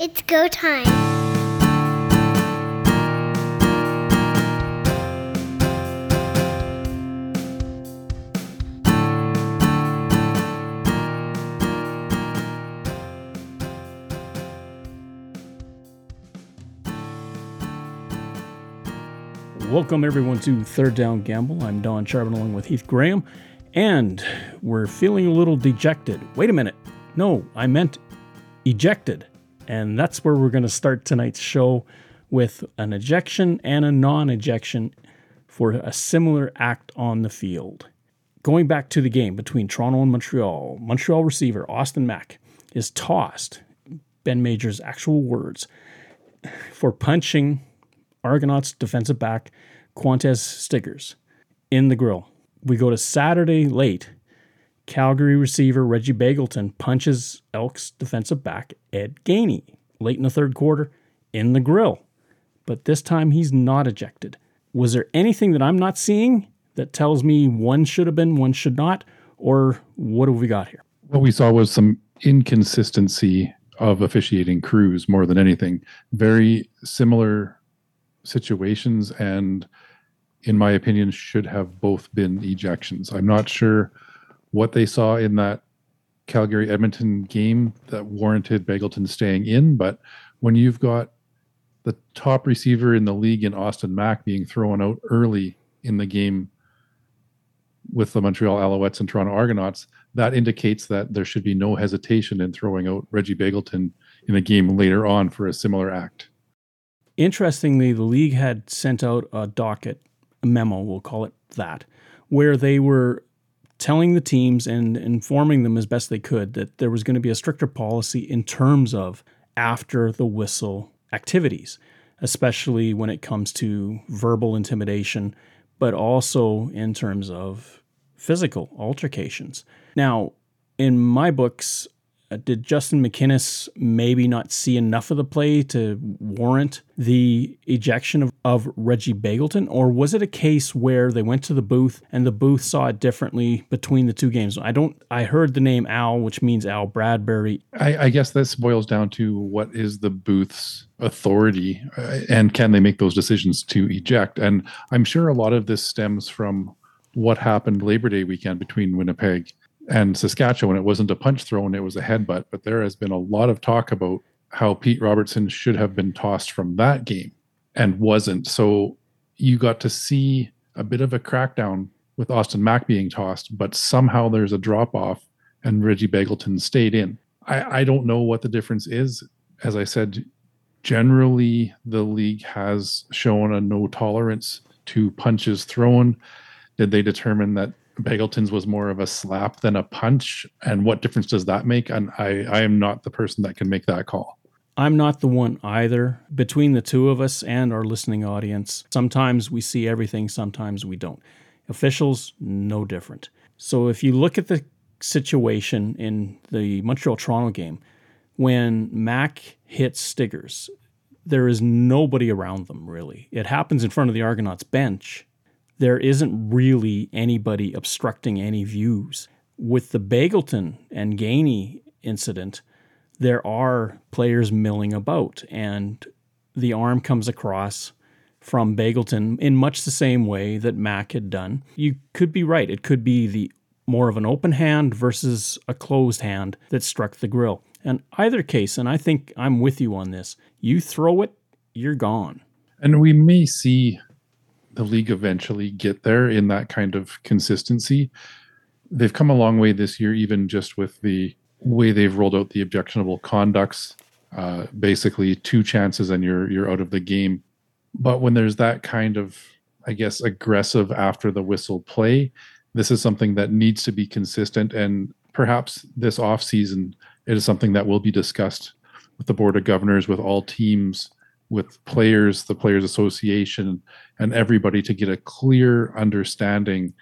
It's go time. Welcome everyone to Third Down Gamble. I'm Don Charbon along with Heath Graham, and we're feeling a little dejected. Wait a minute. No, I meant ejected. And that's where we're going to start tonight's show with an ejection and a non ejection for a similar act on the field. Going back to the game between Toronto and Montreal, Montreal receiver Austin Mack is tossed, Ben Major's actual words, for punching Argonauts defensive back Qwan'tez Stiggers in the grill. We go to Saturday late. Calgary receiver Reggie Begelton punches Elks defensive back Ed Gainey late in the third quarter in the grill. But this time he's not ejected. Was there anything that I'm not seeing that tells me one should have been, one should not? Or what have we got here? What we saw was some inconsistency of officiating crews more than anything. Very similar situations and in my opinion should have both been ejections i'm not sure what they saw in that calgary edmonton game that warranted begelton staying in but when you've got the top receiver in the league in austin mack being thrown out early in the game with the montreal alouettes and toronto argonauts that indicates that there should be no hesitation in throwing out reggie begelton in a game later on for a similar act. Interestingly, the league had sent out a docket, memo, we'll call it that, where they were telling the teams and informing them as best they could that there was going to be a stricter policy in terms of after the whistle activities, especially when it comes to verbal intimidation, but also in terms of physical altercations. Now, in my books, did Justin McInnis maybe not see enough of the play to warrant the ejection of, of Reggie Begelton? Or was it a case where they went to the booth and the booth saw it differently between the two games? I don't, I heard the name Al, which means Al Bradbury. I, I guess this boils down to what is the booth's authority uh, and can they make those decisions to eject? And I'm sure a lot of this stems from what happened Labor Day weekend between Winnipeg and Saskatchewan, it wasn't a punch thrown, it was a headbutt. But there has been a lot of talk about how Pete Robertson should have been tossed from that game and wasn't. So you got to see a bit of a crackdown with Austin Mack being tossed, but somehow there's a drop off and Reggie Begelton stayed in. I, I don't know what the difference is. As I said, generally the league has shown a no tolerance to punches thrown. Did they determine that Begelton's was more of a slap than a punch. And what difference does that make? And I, I am not the person that can make that call. I'm not the one either. Between the two of us and our listening audience, sometimes we see everything, sometimes we don't. Officials, no different. So if you look at the situation in the Montreal Toronto game, when Mack hits Stiggers, there is nobody around them really. It happens in front of the Argonauts bench, there isn't really anybody obstructing any views. With the Begelton and Gainey incident, there are players milling about, and the arm comes across from Begelton in much the same way that Mack had done. You could be right. It could be the more of an open hand versus a closed hand that struck the grill. And either case, and I think I'm with you on this, you throw it, you're gone. And we may see the league eventually get there in that kind of consistency. They've come a long way this year, even just with the way they've rolled out the objectionable conducts. Uh, basically, two chances and you're you're out of the game. But when there's that kind of, I guess, aggressive after the whistle play, this is something that needs to be consistent. And perhaps this off season, it is something that will be discussed with the board of governors, with all teams, with players, the Players Association, and everybody to get a clear understanding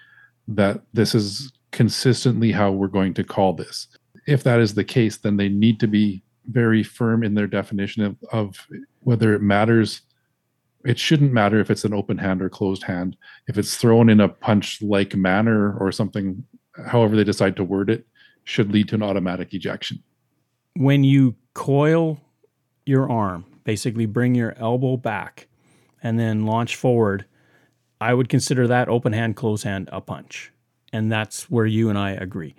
that this is consistently how we're going to call this. If that is the case, then they need to be very firm in their definition of, of whether it matters. It shouldn't matter if it's an open hand or closed hand. If it's thrown in a punch like manner or something, however they decide to word it, should lead to an automatic ejection. When you coil your arm, basically bring your elbow back, and then launch forward, I would consider that open hand, close hand a punch. And that's where you and I agree.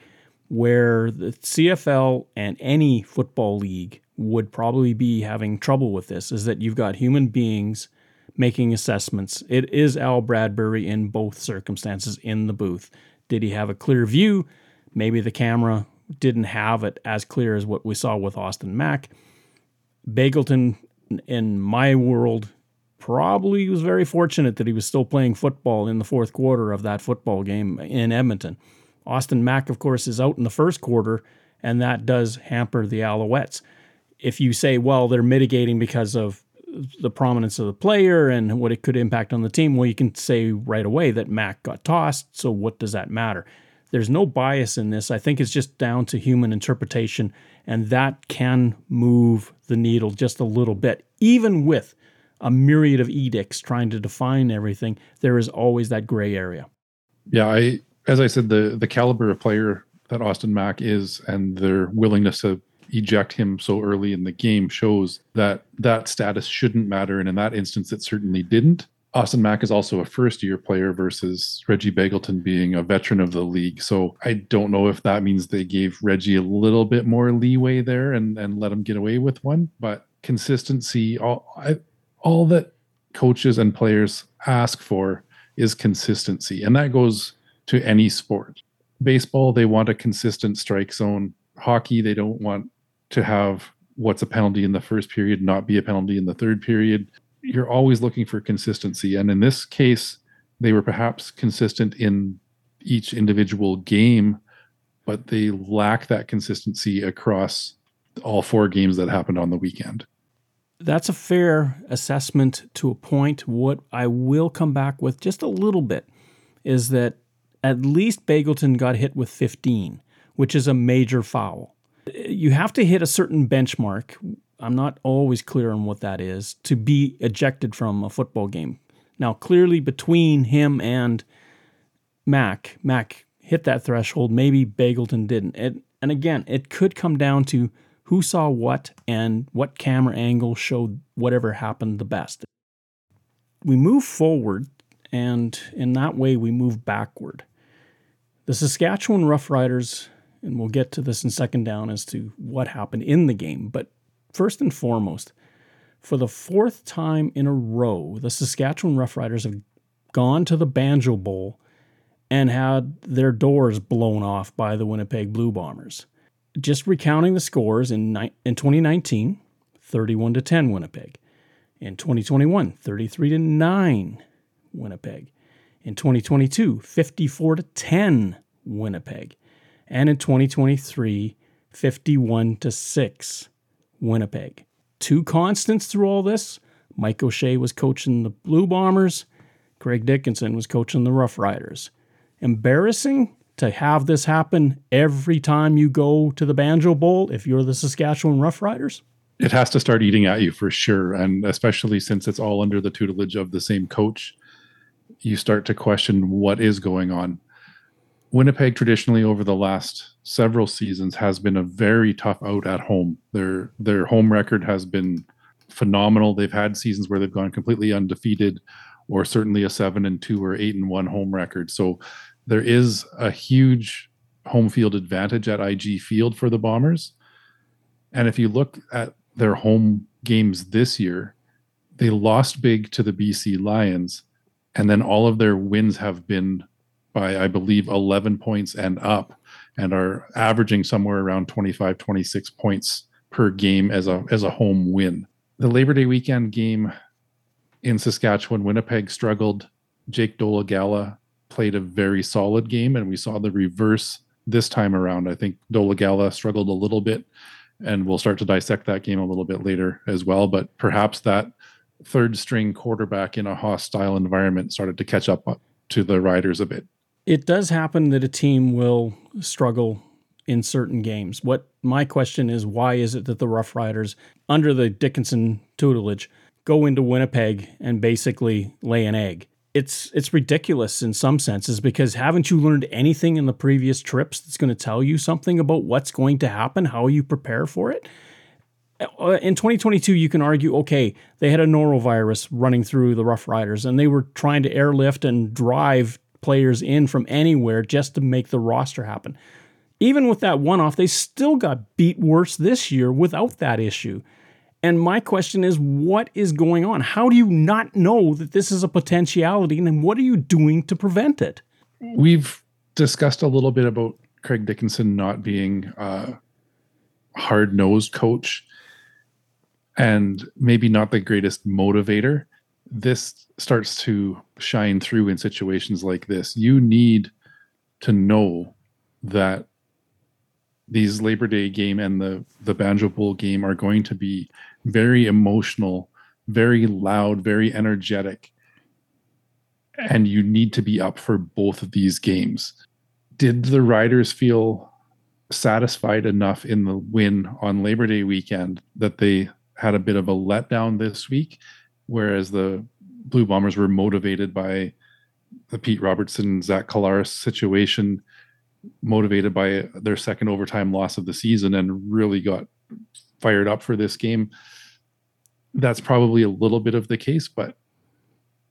Where the CFL and any football league would probably be having trouble with this is that you've got human beings making assessments. It is Al Bradbury in both circumstances in the booth. Did he have a clear view? Maybe the camera didn't have it as clear as what we saw with Austin Mack. Begelton, in my world, probably was very fortunate that he was still playing football in the fourth quarter of that football game in Edmonton. Austin Mack, of course, is out in the first quarter, and that does hamper the Alouettes. If you say, well, they're mitigating because of the prominence of the player and what it could impact on the team, well, you can say right away that Mack got tossed. So what does that matter? There's no bias in this. I think it's just down to human interpretation, and that can move the needle just a little bit. Even with a myriad of edicts trying to define everything, there is always that gray area. Yeah, I as I said, the the caliber of player that Austin Mack is and their willingness to eject him so early in the game shows that that status shouldn't matter. And in that instance, it certainly didn't. Austin Mack is also a first year player versus Reggie Begelton being a veteran of the league. So I don't know if that means they gave Reggie a little bit more leeway there and, and let him get away with one. But consistency, all, I, all that coaches and players ask for is consistency. And that goes to any sport. Baseball, they want a consistent strike zone. Hockey, they don't want to have what's a penalty in the first period not be a penalty in the third period. You're always looking for consistency. And in this case, they were perhaps consistent in each individual game, but they lack that consistency across all four games that happened on the weekend. That's a fair assessment to a point. What I will come back with just a little bit is that at least Begelton got hit with 15, which is a major foul you have to hit a certain benchmark. I'm not always clear on what that is to be ejected from a football game. Now, clearly, between him and Mack, Mack hit that threshold. Maybe Begelton didn't. It, and again, it could come down to who saw what and what camera angle showed whatever happened the best. We move forward, and in that way, we move backward. The Saskatchewan Roughriders and we'll get to this in second down as to what happened in the game. But first and foremost, for the fourth time in a row, the Saskatchewan Roughriders have gone to the Banjo Bowl and had their doors blown off by the Winnipeg Blue Bombers. Just recounting the scores in, ni- in 2019, 31 to 10 Winnipeg. In 2021, 33 to 9 Winnipeg. In 2022, 54 to 10 Winnipeg and in 2023, 51 to 6 Winnipeg. Two constants through all this. Mike O'Shea was coaching the Blue Bombers, Craig Dickenson was coaching the Rough Riders. Embarrassing to have this happen every time you go to the Banjo Bowl if you're the Saskatchewan Rough Riders? It has to start eating at you for sure. And especially since it's all under the tutelage of the same coach, you start to question what is going on. Winnipeg traditionally over the last several seasons has been a very tough out at home. Their their home record has been phenomenal. They've had seasons where they've gone completely undefeated or certainly a 7 and 2 or 8 and 1 home record. So there is a huge home field advantage at IG Field for the Bombers. And if you look at their home games this year, they lost big to the BC Lions and then all of their wins have been by, I believe, 11 points and up, and are averaging somewhere around 25, 26 points per game as a as a home win. The Labor Day weekend game in Saskatchewan, Winnipeg struggled. Jake Dolegala played a very solid game, and we saw the reverse this time around. I think Dolegala struggled a little bit, and we'll start to dissect that game a little bit later as well. But perhaps that third string quarterback in a hostile environment started to catch up to the Riders a bit it does happen that a team will struggle in certain games. What my question is, why is it that the Rough Riders, under the Dickenson tutelage, go into Winnipeg and basically lay an egg? It's it's ridiculous in some senses because haven't you learned anything in the previous trips that's going to tell you something about what's going to happen, how you prepare for it? uh, in 2022, you can argue, okay, they had a norovirus running through the Rough Riders, and they were trying to airlift and drive players in from anywhere just to make the roster happen. Even with that one off, they still got beat worse this year without that issue. And my question is, what is going on? How do you not know that this is a potentiality, and what are you doing to prevent it? We've discussed a little bit about Craig Dickenson not being a hard nosed coach and maybe not the greatest motivator. This starts to shine through in situations like this. You need to know that these Labor Day game and the the Banjo Bowl game are going to be very emotional, very loud, very energetic. And you need to be up for both of these games. Did the riders feel satisfied enough in the win on Labor Day weekend that they had a bit of a letdown this week, whereas the Blue Bombers were motivated by the Pete Robertson, Zach Collaros situation, motivated by their second overtime loss of the season, and really got fired up for this game that's probably a little bit of the case, but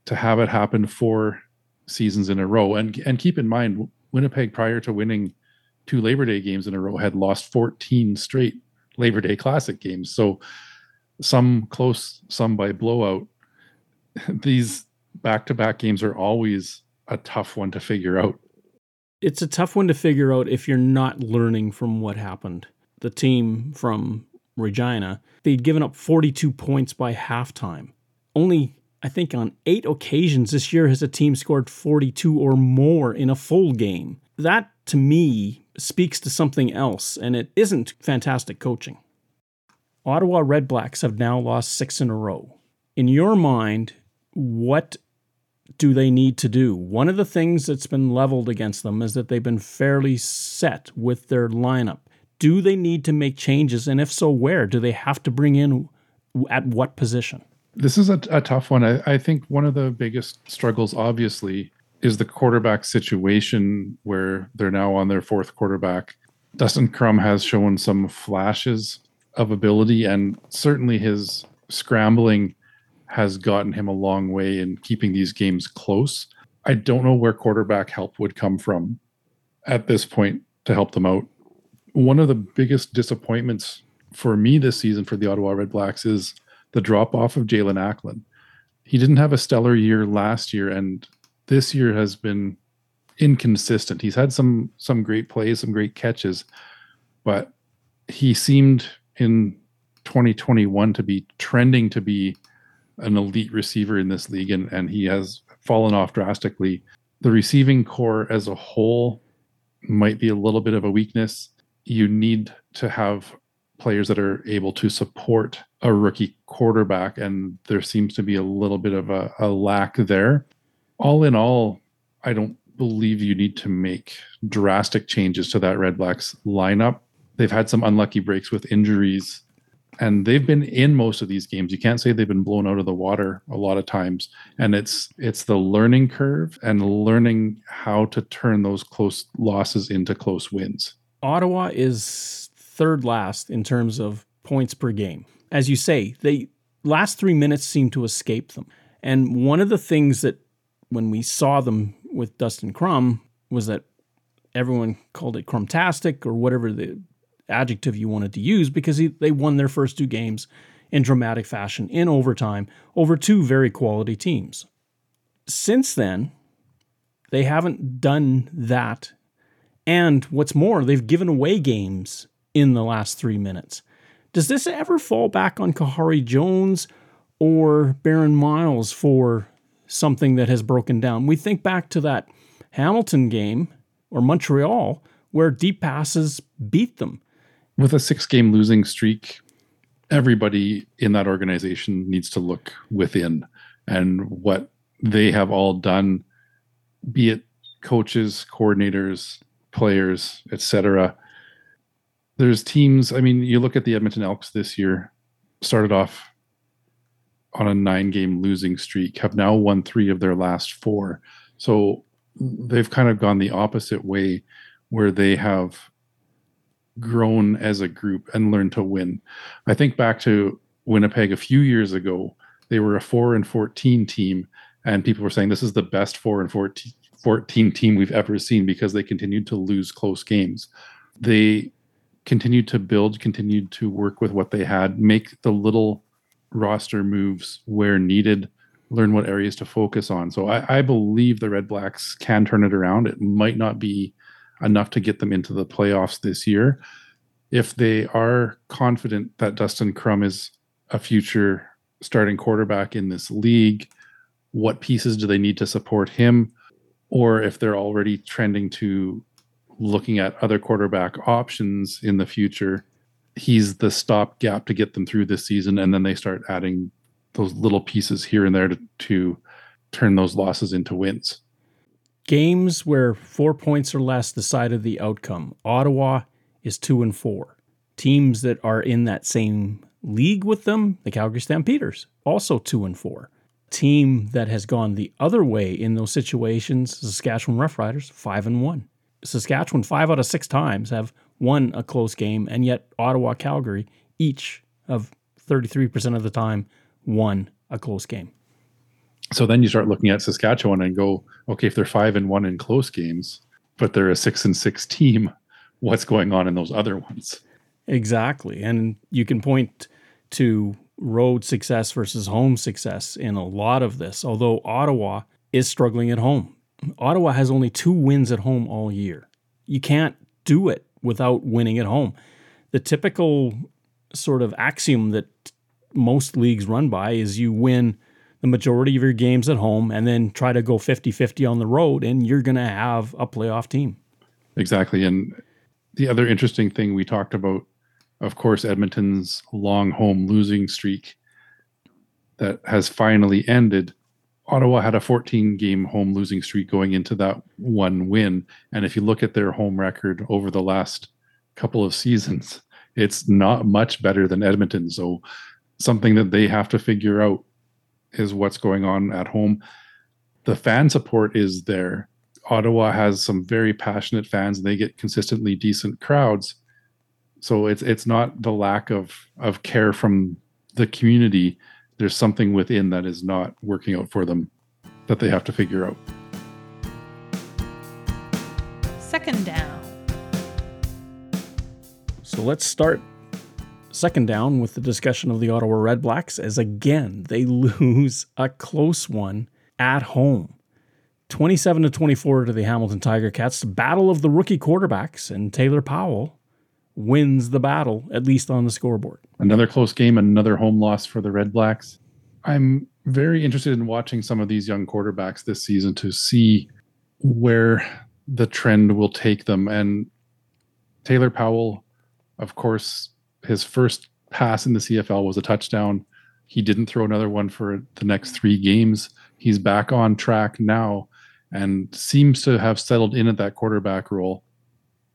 to have it happen four seasons in a row, and and keep in mind, Winnipeg prior to winning two Labor Day games in a row had lost 14 straight Labor Day Classic games. So some close, some by blowout. These back-to-back games are always a tough one to figure out. It's a tough one to figure out if you're not learning from what happened. The team from Regina, they'd given up 42 points by halftime. Only, I think, on eight occasions this year has a team scored 42 or more in a full game. That, to me, speaks to something else, and it isn't fantastic coaching. Ottawa Redblacks have now lost six in a row. In your mind, what do they need to do? One of the things that's been leveled against them is that they've been fairly set with their lineup. Do they need to make changes? And if so, where? Do they have to bring in at what position? This is a, a tough one. I, I think one of the biggest struggles, obviously, is the quarterback situation where they're now on their fourth quarterback. Dustin Crum has shown some flashes of ability, and certainly his scrambling has gotten him a long way in keeping these games close. I don't know where quarterback help would come from at this point to help them out one of the biggest disappointments for me this season for the Ottawa Redblacks is the drop off of Jaelon Acklin. He didn't have a stellar year last year, and this year has been inconsistent. He's had some some great plays, some great catches, but he seemed in 2021 to be trending to be an elite receiver in this league, and, and he has fallen off drastically. The receiving core as a whole might be a little bit of a weakness you need to have players that are able to support a rookie quarterback, and there seems to be a little bit of a, a lack there. All in all, I don't believe you need to make drastic changes to that Red Blacks lineup. They've had some unlucky breaks with injuries, and they've been in most of these games. You can't say they've been blown out of the water a lot of times. And it's it's the learning curve and learning how to turn those close losses into close wins. Ottawa is third last in terms of points per game. As you say, the last three minutes seem to escape them. And one of the things that when we saw them with Dustin Crum was that everyone called it crumtastic or whatever the adjective you wanted to use because he, they won their first two games in dramatic fashion in overtime over two very quality teams. Since then, they haven't done that and what's more, they've given away games in the last three minutes. Does this ever fall back on Khari Jones or Baron Miles for something that has broken down? We think back to that Hamilton game or Montreal where deep passes beat them. With a six game losing streak, everybody in that organization needs to look within and what they have all done, be it coaches, coordinators, players, etc. There's teams. I mean, you look at the Edmonton Elks this year. Started off on a nine-game losing streak. Have now won three of their last four. So they've kind of gone the opposite way, where they have grown as a group and learned to win. I think back to Winnipeg a few years ago, they were a 4 and 14 team and people were saying this is the best 4 and 14, 14 team we've ever seen because they continued to lose close games. They continued to build, continued to work with what they had, make the little roster moves where needed, learn what areas to focus on. So I, I believe the Red Blacks can turn it around. It might not be enough to get them into the playoffs this year. If they are confident that Dustin Crum is a future starting quarterback in this league, what pieces do they need to support him? Or if they're already trending to looking at other quarterback options in the future, he's the stopgap to get them through this season. And then they start adding those little pieces here and there to, to turn those losses into wins. Games where four points or less decided the outcome. Ottawa is two and four. Teams that are in that same league with them, the Calgary Stampeders, also two and four. Team that has gone the other way in those situations, Saskatchewan Roughriders, five and one. Saskatchewan, five out of six times, have won a close game, and yet Ottawa, Calgary, each of 33% of the time won a close game. So then you start looking at Saskatchewan and go, okay, if they're five and one in close games, but they're a six and six team, what's going on in those other ones? Exactly. And you can point to road success versus home success in a lot of this, although Ottawa is struggling at home. Ottawa has only two wins at home all year. You can't do it without winning at home. The typical sort of axiom that most leagues run by is you win the majority of your games at home and then try to go 50 50 on the road, and you're going to have a playoff team. Exactly. And the other interesting thing we talked about, of course, Edmonton's long home losing streak that has finally ended. Ottawa had a 14 game home losing streak going into that one win. And if you look at their home record over the last couple of seasons, it's not much better than Edmonton. So, something that they have to figure out is what's going on at home. The fan support is there. Ottawa has some very passionate fans and they get consistently decent crowds. So it's it's not the lack of of care from the community there's something within that is not working out for them that they have to figure out. Second down. So let's start second down with the discussion of the Ottawa Red Blacks as again they lose a close one at home. 27 to 24 to the Hamilton Tiger Cats. Battle of the rookie quarterbacks and Taylor Powell wins the battle, at least on the scoreboard. Another close game, another home loss for the Red Blacks. I'm very interested in watching some of these young quarterbacks this season to see where the trend will take them. And Taylor Powell, of course, his first pass in the CFL was a touchdown. He didn't throw another one for the next three games. He's back on track now and seems to have settled in at that quarterback role.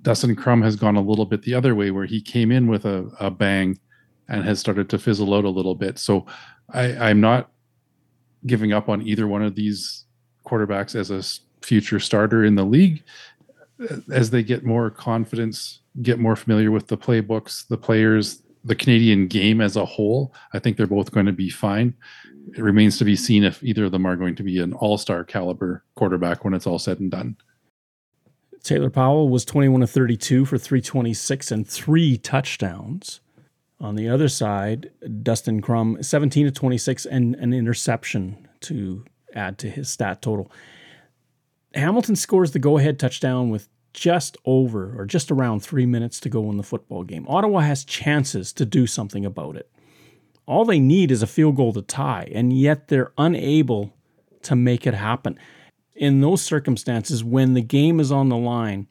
Dustin Crum has gone a little bit the other way, where he came in with a, a bang and has started to fizzle out a little bit. So I, I'm not giving up on either one of these quarterbacks as a future starter in the league. As they get more confidence, get more familiar with the playbooks, the players, the Canadian game as a whole, I think they're both going to be fine. It remains to be seen if either of them are going to be an all star caliber quarterback when it's all said and done. Taylor Powell was 21 to 32 for 326 and three touchdowns. On the other side, Dustin Crum, 17 to 26 and an interception to add to his stat total. Hamilton scores the go ahead touchdown with just over or just around three minutes to go in the football game. Ottawa has chances to do something about it. All they need is a field goal to tie, and yet they're unable to make it happen in those circumstances, when the game is on the line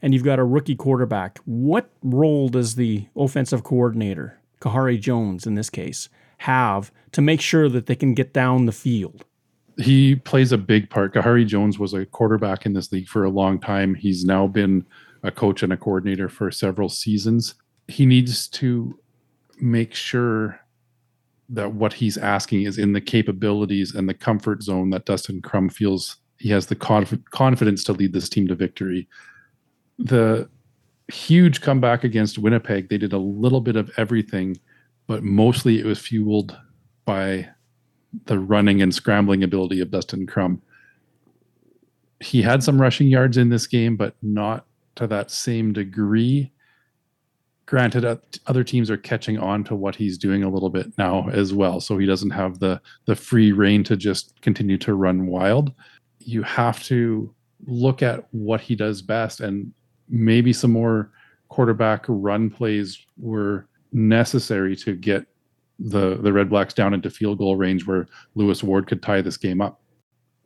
and you've got a rookie quarterback, what role does the offensive coordinator, Khari Jones in this case, have to make sure that they can get down the field? He plays a big part. Khari Jones was a quarterback in this league for a long time. He's now been a coach and a coordinator for several seasons. He needs to make sure that what he's asking is in the capabilities and the comfort zone that Dustin Crum feels he has the conf- confidence to lead this team to victory. The huge comeback against Winnipeg. They did a little bit of everything, but mostly it was fueled by the running and scrambling ability of Dustin Crum. He had some rushing yards in this game, but not to that same degree. Granted, other teams are catching on to what he's doing a little bit now as well, so he doesn't have the the free reign to just continue to run wild. You have to look at what he does best, and maybe some more quarterback run plays were necessary to get the the Red Blacks down into field goal range where Lewis Ward could tie this game up.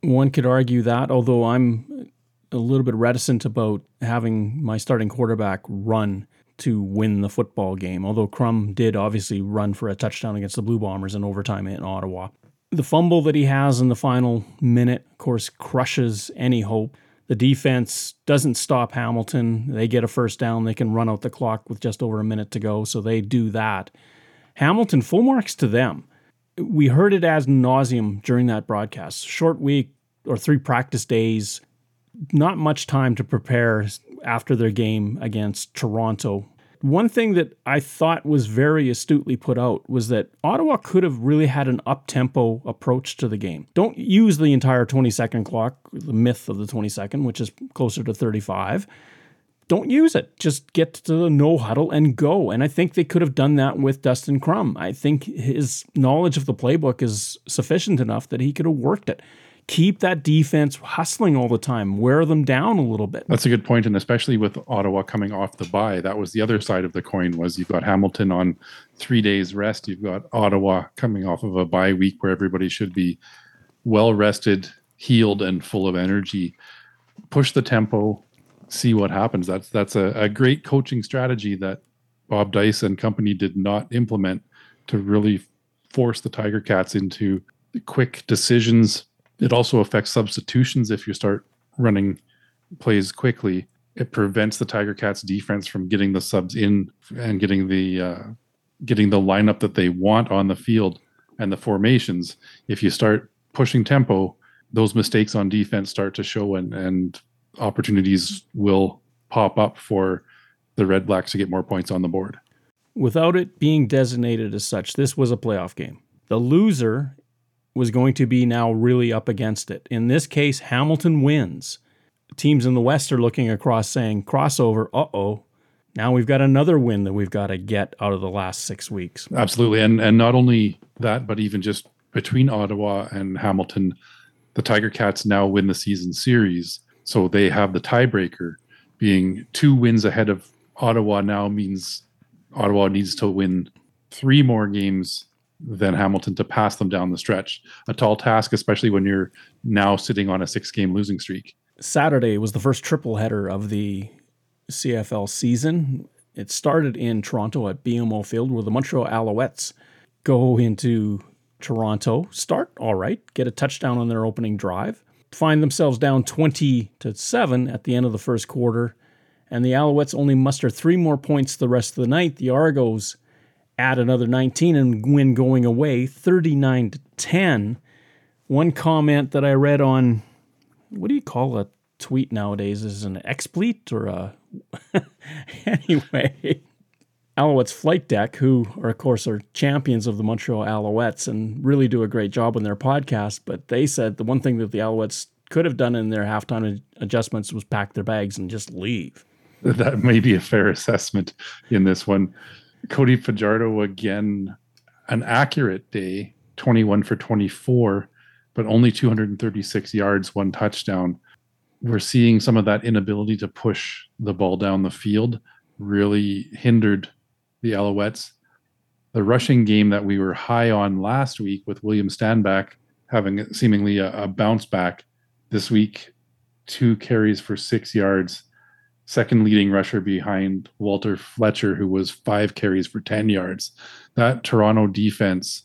One could argue that, although I'm a little bit reticent about having my starting quarterback run to win the football game, although Crum did obviously run for a touchdown against the Blue Bombers in overtime in Ottawa. The fumble that he has in the final minute, of course, crushes any hope. The defense doesn't stop Hamilton. They get a first down. They can run out the clock with just over a minute to go, so they do that. Hamilton, full marks to them. We heard it as nauseum during that broadcast. Short week or three practice days, not much time to prepare after their game against Toronto. One thing that I thought was very astutely put out was that Ottawa could have really had an up tempo approach to the game. Don't use the entire 20 second clock, the myth of the 20 second, which is closer to 35 don't use it. Just get to the no huddle and go. And I think they could have done that with Dustin Crum. I think his knowledge of the playbook is sufficient enough that he could have worked it. Keep that defense hustling all the time, wear them down a little bit. That's a good point, and especially with Ottawa coming off the bye, that was the other side of the coin. Was you've got Hamilton on three days rest, you've got Ottawa coming off of a bye week where everybody should be well rested, healed, and full of energy. Push the tempo, see what happens. That's that's a, a great coaching strategy that Bob Dyce and company did not implement to really force the Tiger Cats into quick decisions. It also affects substitutions if you start running plays quickly. It prevents the Tiger Cats defense from getting the subs in and getting the uh, getting the lineup that they want on the field and the formations. If you start pushing tempo, those mistakes on defense start to show and and opportunities will pop up for the Red Blacks to get more points on the board. Without it being designated as such, this was a playoff game. The loser was going to be now really up against it. In this case, Hamilton wins. Teams in the West are looking across saying, crossover, uh oh. Now we've got another win that we've got to get out of the last six weeks. Absolutely. And and not only that, but even just between Ottawa and Hamilton, the Tiger Cats now win the season series so they have the tiebreaker being two wins ahead of Ottawa now means Ottawa needs to win three more games than Hamilton to pass them down the stretch. A tall task, especially when you're now sitting on a six game losing streak. Saturday was the first triple header of the CFL season. It started in Toronto at BMO Field where the Montreal Alouettes go into Toronto, start all right, get a touchdown on their opening drive find themselves down 20 to 7 at the end of the first quarter, and the Alouettes only muster three more points the rest of the night. The Argos add another 19 and win going away 39 to 10. One comment that I read on what do you call a tweet nowadays is an expleet or a anyway Alouettes flight deck, who are of course are champions of the Montreal Alouettes and really do a great job on their podcast. But they said the one thing that the Alouettes could have done in their halftime adjustments was pack their bags and just leave. That may be a fair assessment in this one. Cody Fajardo again, an accurate day, 21 for 24, but only 236 yards, one touchdown. We're seeing some of that inability to push the ball down the field really hindered the Alouettes. The rushing game that we were high on last week with William Stanback having seemingly a, a bounce back this week, two carries for six yards, second leading rusher behind Walter Fletcher, who was five carries for 10 yards. That Toronto defense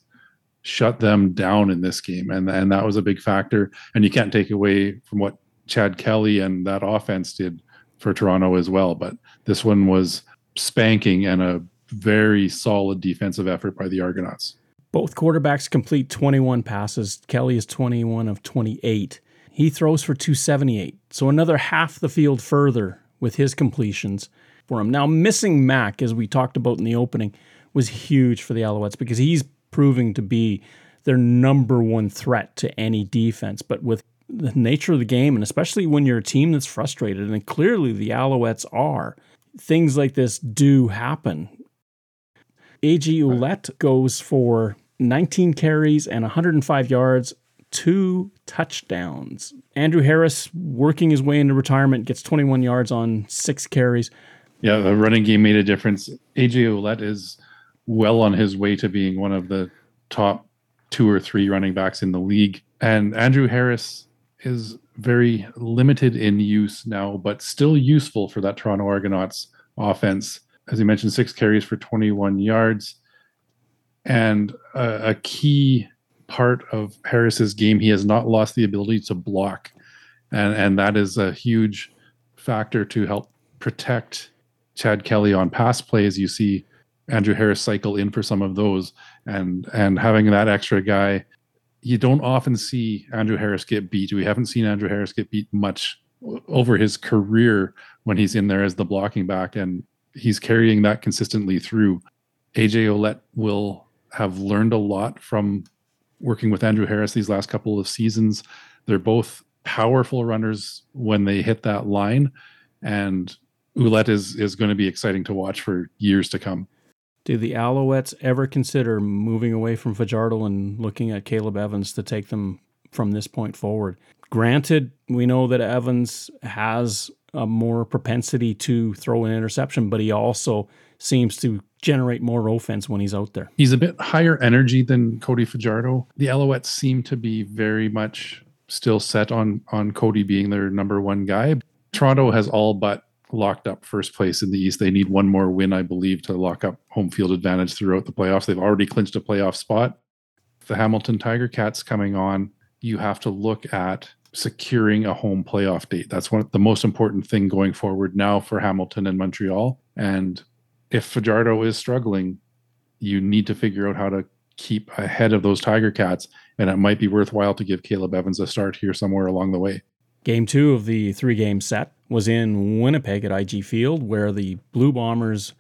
shut them down in this game. And, and that was a big factor. And you can't take away from what Chad Kelly and that offense did for Toronto as well. But this one was spanking and a very solid defensive effort by the Argonauts. Both quarterbacks complete 21 passes. Kelly is 21 of 28. He throws for 278, so another half the field further with his completions. for him. Now, missing Mack, as we talked about in the opening, was huge for the Alouettes because he's proving to be their number one threat to any defense. But with the nature of the game, and especially when you're a team that's frustrated, and clearly the Alouettes are, things like this do happen. AJ Ouellette goes for 19 carries and 105 yards, two touchdowns. Andrew Harris, working his way into retirement, gets 21 yards on six carries. Yeah, the running game made a difference. AJ Ouellette is well on his way to being one of the top two or three running backs in the league. And Andrew Harris is very limited in use now, but still useful for that Toronto Argonauts offense. As you mentioned, six carries for 21 yards. And a, a key part of Harris's game, he has not lost the ability to block. And, and that is a huge factor to help protect Chad Kelly on pass plays. You see Andrew Harris cycle in for some of those, and and having that extra guy, you don't often see Andrew Harris get beat. We haven't seen Andrew Harris get beat much over his career when he's in there as the blocking back, and he's carrying that consistently through. AJ Ouellette will have learned a lot from working with Andrew Harris these last couple of seasons. They're both powerful runners when they hit that line, and Ouellette is is going to be exciting to watch for years to come. Do the Alouettes ever consider moving away from Fajardo and looking at Caleb Evans to take them from this point forward? Granted, we know that Evans has a more propensity to throw an interception, but he also seems to generate more offense when he's out there. He's a bit higher energy than Cody Fajardo. The Alouettes seem to be very much still set on on Cody being their number one guy. Toronto has all but locked up first place in the East. They need one more win, I believe, to lock up home field advantage throughout the playoffs. They've already clinched a playoff spot. The Hamilton Tiger Cats coming on, you have to look at securing a home playoff date. That's one the most important thing going forward now for Hamilton and Montreal. And if Fajardo is struggling, you need to figure out how to keep ahead of those Tiger Cats. And it might be worthwhile to give Caleb Evans a start here somewhere along the way. Game two of the three game set was in Winnipeg at IG Field, where the Blue Bombers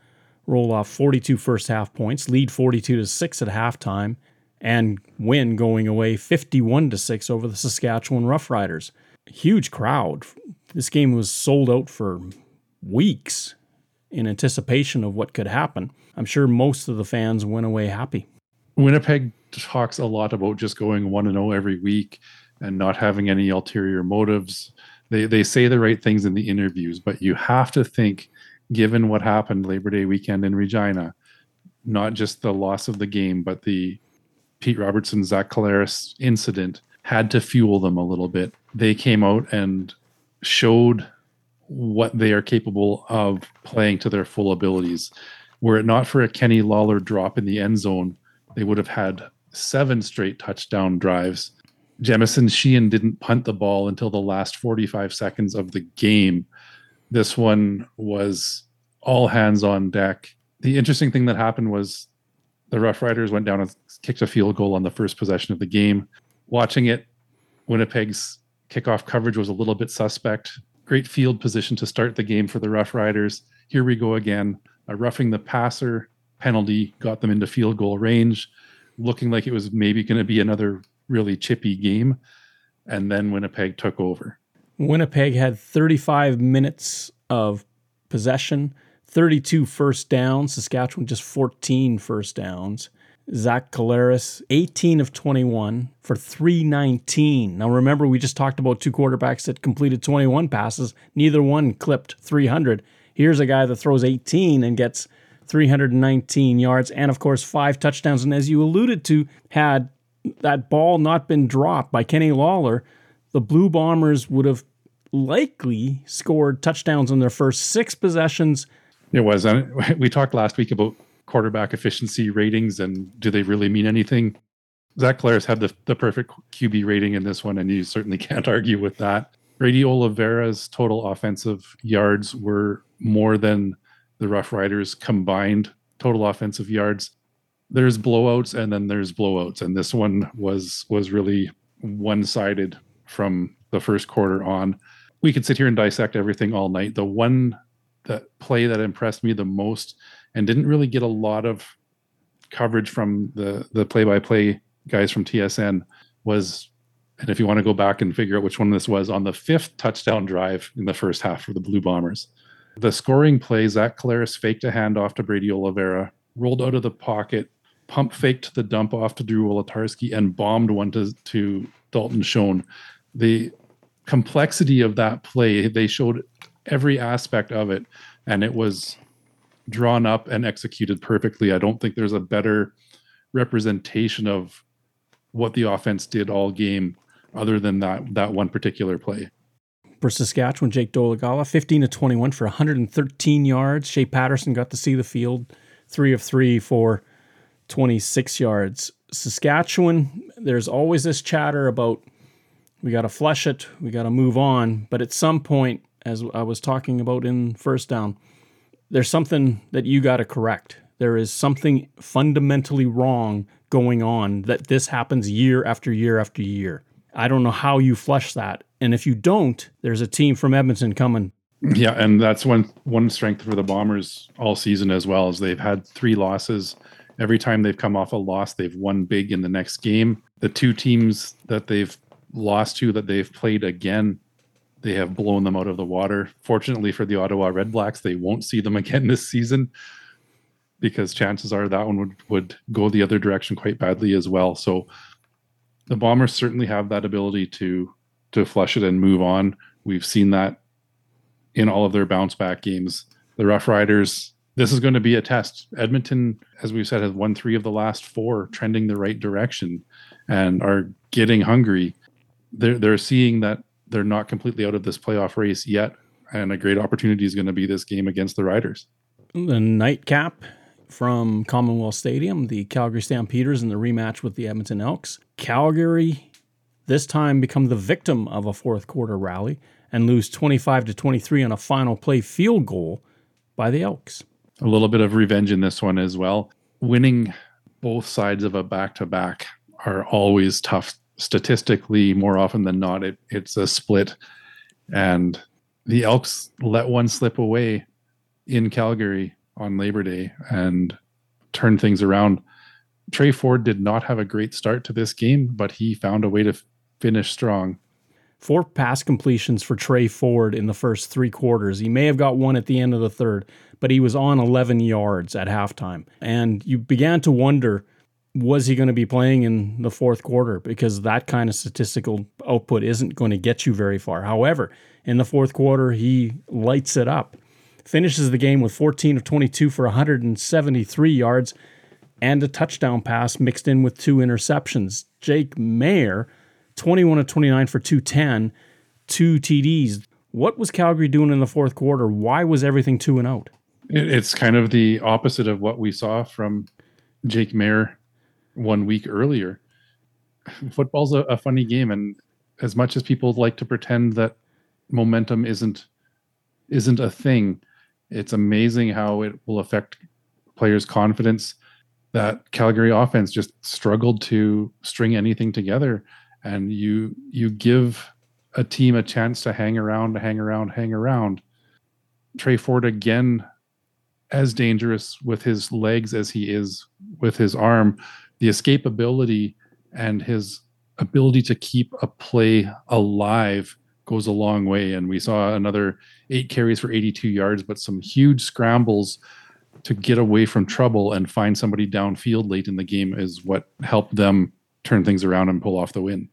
roll off 42 first half points, lead 42 to 6 at halftime, and win going away 51 to 6 over the Saskatchewan Roughriders. Huge crowd. This game was sold out for weeks in anticipation of what could happen. I'm sure most of the fans went away happy. Winnipeg talks a lot about just going 1 0 every week and not having any ulterior motives. They they say the right things in the interviews, but you have to think, given what happened Labor Day weekend in Regina, not just the loss of the game, but the Pete Robertson Zach Collaros incident had to fuel them a little bit. They came out and showed what they are capable of playing to their full abilities. Were it not for a Kenny Lawler drop in the end zone, they would have had seven straight touchdown drives Jamieson Sheahan didn't punt the ball until the last 45 seconds of the game. This one was all hands on deck. The interesting thing that happened was the Rough Riders went down and kicked a field goal on the first possession of the game. Watching it, Winnipeg's kickoff coverage was a little bit suspect. Great field position to start the game for the Rough Riders. Here we go again. A roughing the passer penalty got them into field goal range, looking like it was maybe going to be another really chippy game. And then Winnipeg took over. Winnipeg had 35 minutes of possession, 32 first downs. Saskatchewan just 14 first downs. Zach Collaros, 18 of 21 for 319. Now, remember, we just talked about two quarterbacks that completed 21 passes. Neither one clipped 300. Here's a guy that throws 18 and gets 319 yards and, of course, five touchdowns. And as you alluded to, had that ball not been dropped by Kenny Lawler, the Blue Bombers would have likely scored touchdowns on their first six possessions. It was. And we talked last week about quarterback efficiency ratings and do they really mean anything? Zach Collaros had the, the perfect QB rating in this one, and you certainly can't argue with that. Brady Oliveira's total offensive yards were more than the Rough Riders combined total offensive yards there's blowouts and then there's blowouts and this one was was really one-sided from the first quarter on we could sit here and dissect everything all night the one the play that impressed me the most and didn't really get a lot of coverage from the the play-by-play guys from TSN was and if you want to go back and figure out which one this was on the fifth touchdown drive in the first half for the Blue Bombers. The scoring play, Zach Collaros faked a handoff to Brady Oliveira, rolled out of the pocket, pump faked the dump off to Drew Wolitarsky, and bombed one to, to Dalton Schoen. The complexity of that play, they showed every aspect of it, and it was drawn up and executed perfectly. I don't think there's a better representation of what the offense did all game other than that that one particular play. For Saskatchewan, Jake Dolegala, 15 to 21 for 113 yards. Shea Patterson got to see the field, three of three for 26 yards. Saskatchewan, there's always this chatter about we got to flush it, we got to move on. But at some point, as I was talking about in first down, there's something that you got to correct. There is something fundamentally wrong going on that this happens year after year after year. I don't know how you flush that. And if you don't, there's a team from Edmonton coming. Yeah, and that's one one strength for the Bombers all season as well as they've had three losses. Every time they've come off a loss, they've won big in the next game. The two teams that they've lost to that they've played again, they have blown them out of the water. Fortunately for the Ottawa Redblacks, they won't see them again this season because chances are that one would, would go the other direction quite badly as well. So the Bombers certainly have that ability to to flush it and move on. We've seen that in all of their bounce back games. The Rough Riders, this is going to be a test. Edmonton, as we've said, has won three of the last four, trending the right direction, and are getting hungry. They're they're seeing that they're not completely out of this playoff race yet, and a great opportunity is going to be this game against the Riders. The nightcap from Commonwealth Stadium, the Calgary Stampeders in the rematch with the Edmonton Elks. Calgary this time become the victim of a fourth quarter rally and lose 25 to 23 on a final play field goal by the Elks. A little bit of revenge in this one as well. Winning both sides of a back to back are always tough statistically more often than not it, it's a split and the elks let one slip away in calgary on Labor Day and turn things around. Tre Ford did not have a great start to this game, but he found a way to f- finish strong. Four pass completions for Tre Ford in the first three quarters. He may have got one at the end of the third, but he was on 11 yards at halftime. And you began to wonder was he going to be playing in the fourth quarter? Because that kind of statistical output isn't going to get you very far. However, in the fourth quarter, he lights it up finishes the game with 14 of 22 for 173 yards and a touchdown pass mixed in with two interceptions. Jake Maier, 21 of 29 for 210, two TDs. What was Calgary doing in the fourth quarter? Why was everything two and out? It's kind of the opposite of what we saw from Jake Maier one week earlier. Football's a, a funny game, and as much as people like to pretend that momentum isn't isn't a thing, it's amazing how it will affect players' confidence. That Calgary offense just struggled to string anything together, and you you give a team a chance to hang around, hang around, hang around. Tre Ford again, as dangerous with his legs as he is with his arm, the escapability and his ability to keep a play alive goes a long way. And we saw another eight carries for 82 yards, but some huge scrambles to get away from trouble and find somebody downfield late in the game is what helped them turn things around and pull off the win.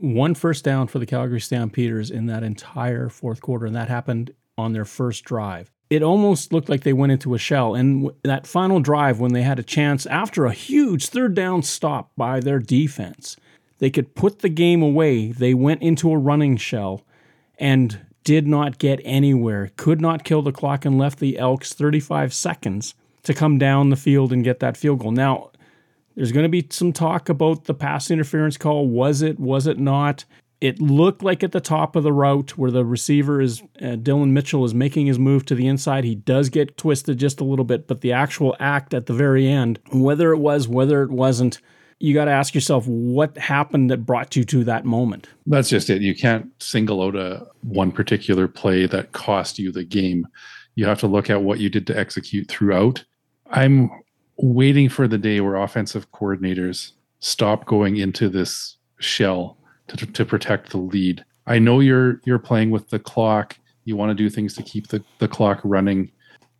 One first down for the Calgary Stampeders in that entire fourth quarter, and that happened on their first drive. It almost looked like they went into a shell. And that final drive, when they had a chance after a huge third down stop by their defense, they could put the game away. They went into a running shell and did not get anywhere, could not kill the clock, and left the Elks 35 seconds to come down the field and get that field goal. Now, there's going to be some talk about the pass interference call. Was it? Was it not? It looked like at the top of the route where the receiver is, uh, Dillon Mitchell is making his move to the inside. He does get twisted just a little bit, but the actual act at the very end, whether it was, whether it wasn't, you got to ask yourself what happened that brought you to that moment. That's just it. You can't single out a one particular play that cost you the game. You have to look at what you did to execute throughout. I'm waiting for the day where offensive coordinators stop going into this shell to, to protect the lead. I know you're you're playing with the clock. You want to do things to keep the, the clock running.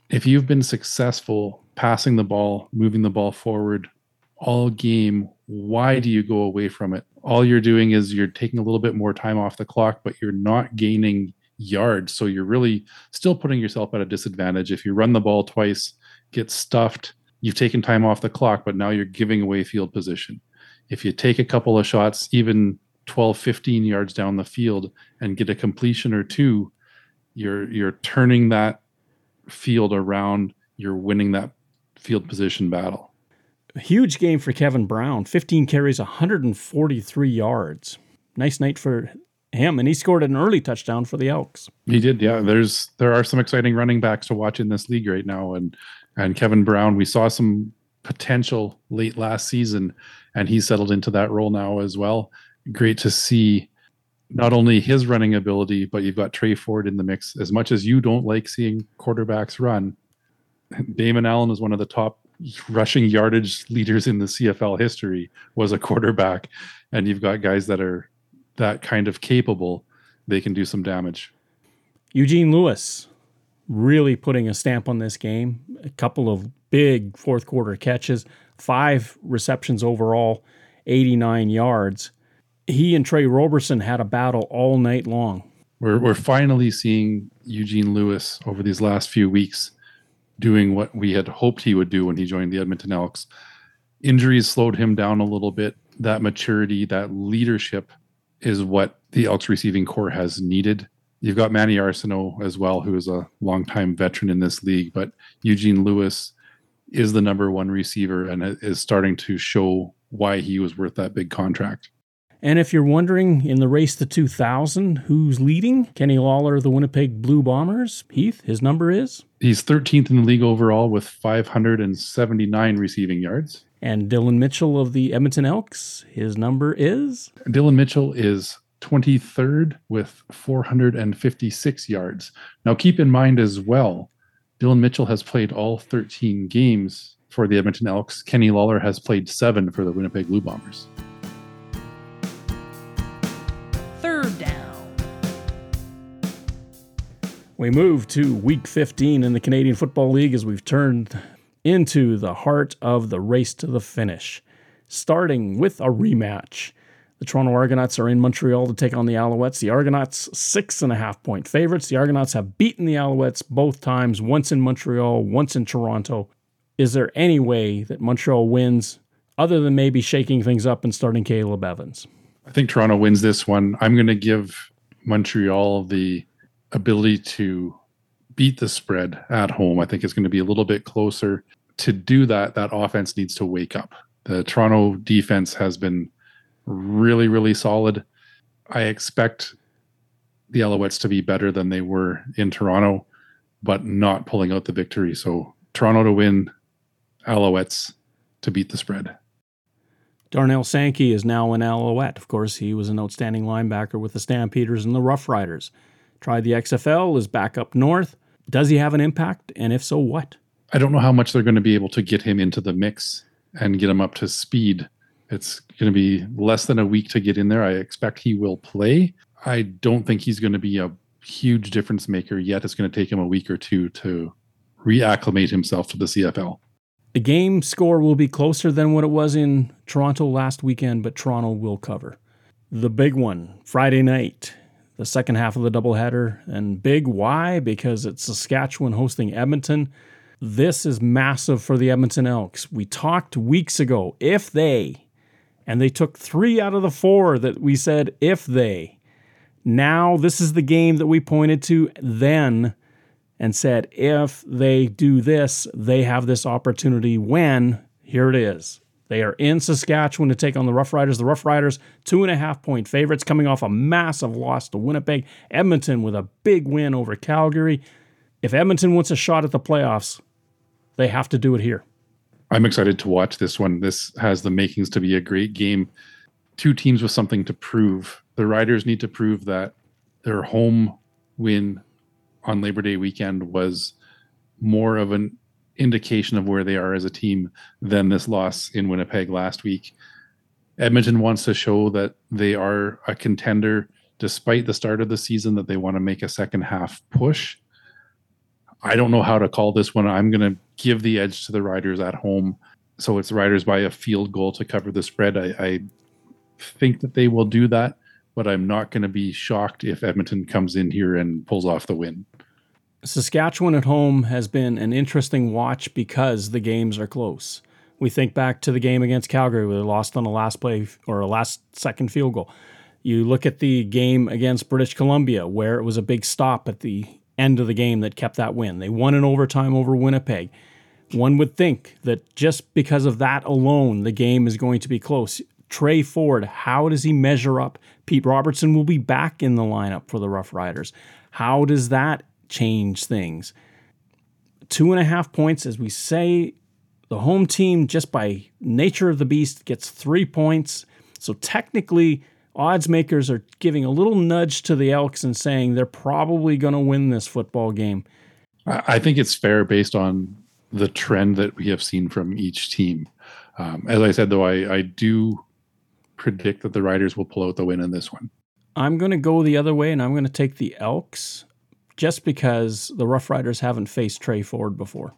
If you've been successful passing the ball, moving the ball forward all game, why do you go away from it? All you're doing is you're taking a little bit more time off the clock, but you're not gaining yards. So you're really still putting yourself at a disadvantage. If you run the ball twice, get stuffed, you've taken time off the clock, but now you're giving away field position. If you take a couple of shots, even 12, 15 yards down the field and get a completion or two, you're you're turning that field around, you're winning that field position battle. A huge game for Kevin Brown, 15 carries, 143 yards. Nice night for him and he scored an early touchdown for the Elks. He did. Yeah, there's there are some exciting running backs to watch in this league right now and and Kevin Brown, we saw some potential late last season, and he settled into that role now as well. Great to see not only his running ability, but you've got Tre Ford in the mix. As much as you don't like seeing quarterbacks run, Damon Allen is one of the top rushing yardage leaders in the CFL history, was a quarterback. And you've got guys that are that kind of capable, they can do some damage. Eugene Lewis, really putting a stamp on this game. A couple of big fourth quarter catches, five receptions overall, 89 yards. He and Tre Roberson had a battle all night long. We're, we're finally seeing Eugene Lewis over these last few weeks doing what we had hoped he would do when he joined the Edmonton Elks. Injuries slowed him down a little bit. That maturity, that leadership is what the Elks receiving corps has needed You've got Manny Arceneaux as well, who is a longtime veteran in this league, but Eugene Lewis is the number one receiver and is starting to show why he was worth that big contract. And if you're wondering in the race to 2000, who's leading? Kenny Lawler, of the Winnipeg Blue Bombers. Heath, his number is? He's 13th in the league overall with 579 receiving yards. And Dillon Mitchell of the Edmonton Elks, his number is? Dillon Mitchell is 23rd with 456 yards. Now, keep in mind as well, Dillon Mitchell has played all 13 games for the Edmonton Elks. Kenny Lawler has played seven for the Winnipeg Blue Bombers. We move to week 15 in the Canadian Football League as we've turned into the heart of the race to the finish, starting with a rematch. The Toronto Argonauts are in Montreal to take on the Alouettes. The Argonauts, six and a half point favorites. The Argonauts have beaten the Alouettes both times, once in Montreal, once in Toronto. Is there any way that Montreal wins other than maybe shaking things up and starting Caleb Evans? I think Toronto wins this one. I'm going to give Montreal the ability to beat the spread at home. I think it's going to be a little bit closer. To do that, that offense needs to wake up. The Toronto defense has been really, really solid. I expect the Alouettes to be better than they were in Toronto, but not pulling out the victory. So Toronto to win, Alouettes to beat the spread. Darnell Sankey is now an Alouette. Of course, he was an outstanding linebacker with the Stampeders and the Rough Riders. Tried the XFL, is back up north. Does he have an impact? And if so, what? I don't know how much they're going to be able to get him into the mix and get him up to speed it's going to be less than a week to get in there. I expect he will play. I don't think he's going to be a huge difference maker yet. It's going to take him a week or two to reacclimate himself to the CFL. The game score will be closer than what it was in Toronto last weekend, but Toronto will cover. The big one, Friday night, the second half of the doubleheader. And big, why? Because it's Saskatchewan hosting Edmonton. This is massive for the Edmonton Elks. We talked weeks ago. If they and they took three out of the four that we said if they. Now, this is the game that we pointed to then and said if they do this, they have this opportunity when, here it is. They are in Saskatchewan to take on the Rough Riders. The Rough Riders, two and a half point favorites, coming off a massive loss to Winnipeg. Edmonton with a big win over Calgary. If Edmonton wants a shot at the playoffs, they have to do it here. I'm excited to watch this one. This has the makings to be a great game. Two teams with something to prove. The Riders need to prove that their home win on Labor Day weekend was more of an indication of where they are as a team than this loss in Winnipeg last week. Edmonton wants to show that they are a contender despite the start of the season, that they want to make a second half push. I don't know how to call this one. I'm going to give the edge to the Riders at home. So it's Riders by a field goal to cover the spread. I, I think that they will do that, but I'm not going to be shocked if Edmonton comes in here and pulls off the win. Saskatchewan at home has been an interesting watch because the games are close. We think back to the game against Calgary where they lost on a last play or a last second field goal. You look at the game against British Columbia where it was a big stop at the end of the game that kept that win. They won in overtime over Winnipeg. One would think that just because of that alone, the game is going to be close. Tre Ford, how does he measure up? Pete Robertson will be back in the lineup for the Rough Riders. How does that change things? Two and a half points, as we say, the home team, just by nature of the beast, gets three points. So technically, odds makers are giving a little nudge to the Elks and saying they're probably going to win this football game. I think it's fair based on the trend that we have seen from each team. Um, as I said, though, I, I do predict that the Riders will pull out the win in this one. I'm going to go the other way and I'm going to take the Elks just because the Rough Riders haven't faced Tre Ford before.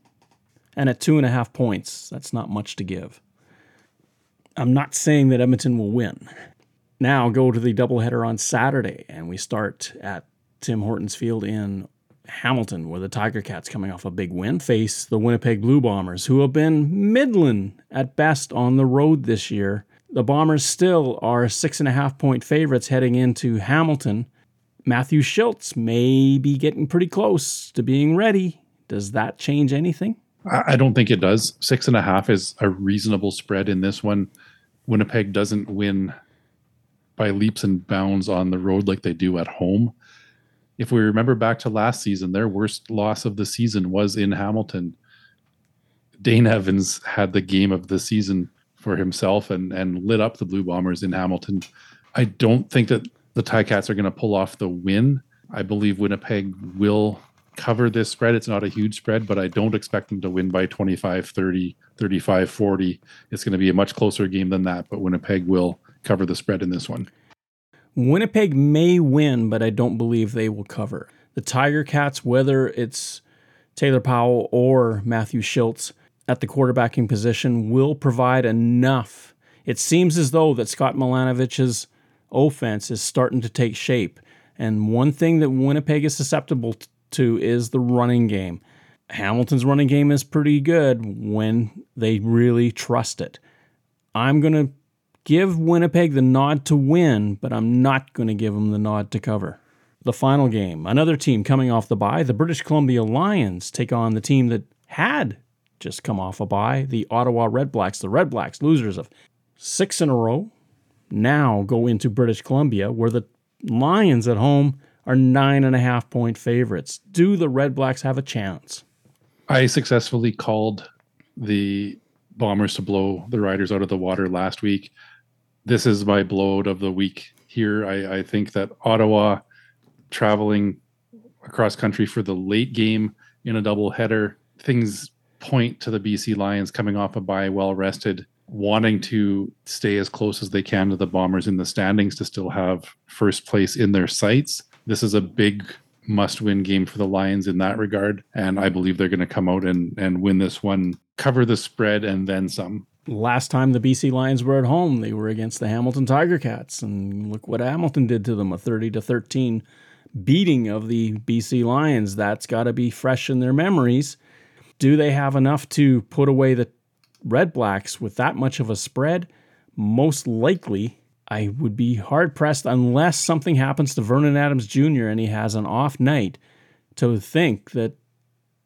And at two and a half points, that's not much to give. I'm not saying that Edmonton will win. Now go to the doubleheader on Saturday, and we start at Tim Hortons Field in Hamilton, where the Tiger Cats, coming off a big win, face the Winnipeg Blue Bombers, who have been middling at best on the road this year. The Bombers still are six and a half point favorites heading into Hamilton. Matthew Shiltz may be getting pretty close to being ready. Does that change anything? I don't think it does. Six and a half is a reasonable spread in this one. Winnipeg doesn't win by leaps and bounds on the road like they do at home if we remember back to last season, their worst loss of the season was in Hamilton. Dane Evans had the game of the season for himself and and lit up the Blue Bombers in Hamilton. I don't think that the Ticats are going to pull off the win. I believe Winnipeg will cover this spread. It's not a huge spread, but I don't expect them to win by 25, 30, 35, 40. It's going to be a much closer game than that, but Winnipeg will cover the spread in this one. Winnipeg may win, but I don't believe they will cover. The Tiger Cats, whether it's Taylor Powell or Matthew Shiltz at the quarterbacking position, will provide enough. It seems as though that Scott Milanovich's offense is starting to take shape. And one thing that Winnipeg is susceptible to is the running game. Hamilton's running game is pretty good when they really trust it. I'm going to give Winnipeg the nod to win, but I'm not going to give them the nod to cover. The final game, another team coming off the bye, the British Columbia Lions take on the team that had just come off a bye, the Ottawa Redblacks. The Redblacks, losers of six in a row, now go into British Columbia, where the Lions at home are nine and a half point favorites. Do the Red Blacks have a chance? I successfully called the Bombers to blow the Riders out of the water last week this is my blowout of the week here. I, I think that Ottawa traveling across country for the late game in a double header, things point to the BC Lions coming off a bye well rested, wanting to stay as close as they can to the Bombers in the standings to still have first place in their sights. This is a big must win game for the Lions in that regard. And I believe they're going to come out and, and win this one, cover the spread, and then some last time the BC Lions were at home, they were against the Hamilton Tiger Cats, and look what Hamilton did to them—a thirty to thirteen beating of the BC Lions. That's got to be fresh in their memories. Do they have enough to put away the Red Blacks with that much of a spread? Most likely, I would be hard pressed unless something happens to Vernon Adams Jr. and he has an off night to think that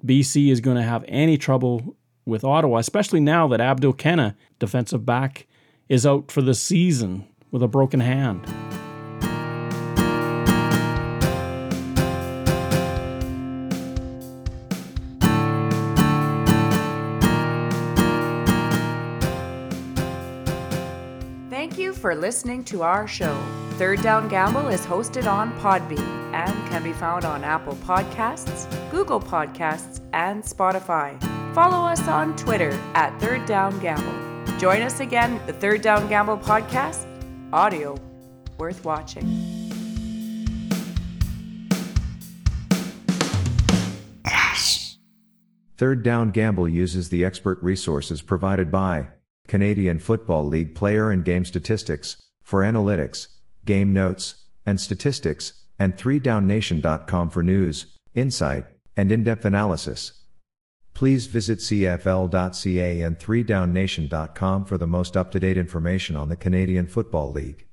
BC is going to have any trouble with Ottawa, especially now that Abdul Kanneh, defensive back, is out for the season with a broken hand. For listening to our show. Third Down Gamble is hosted on Podbean and can be found on Apple Podcasts, Google Podcasts, and Spotify. Follow us on Twitter at Third Down Gamble. Join us again, the Third Down Gamble podcast, audio worth watching. Third Down Gamble uses the expert resources provided by Canadian Football League player and game statistics for analytics, game notes, and statistics, and 3downnation.com for news, insight, and in-depth analysis. Please visit cfl.ca and 3downnation.com for the most up-to-date information on the Canadian Football League.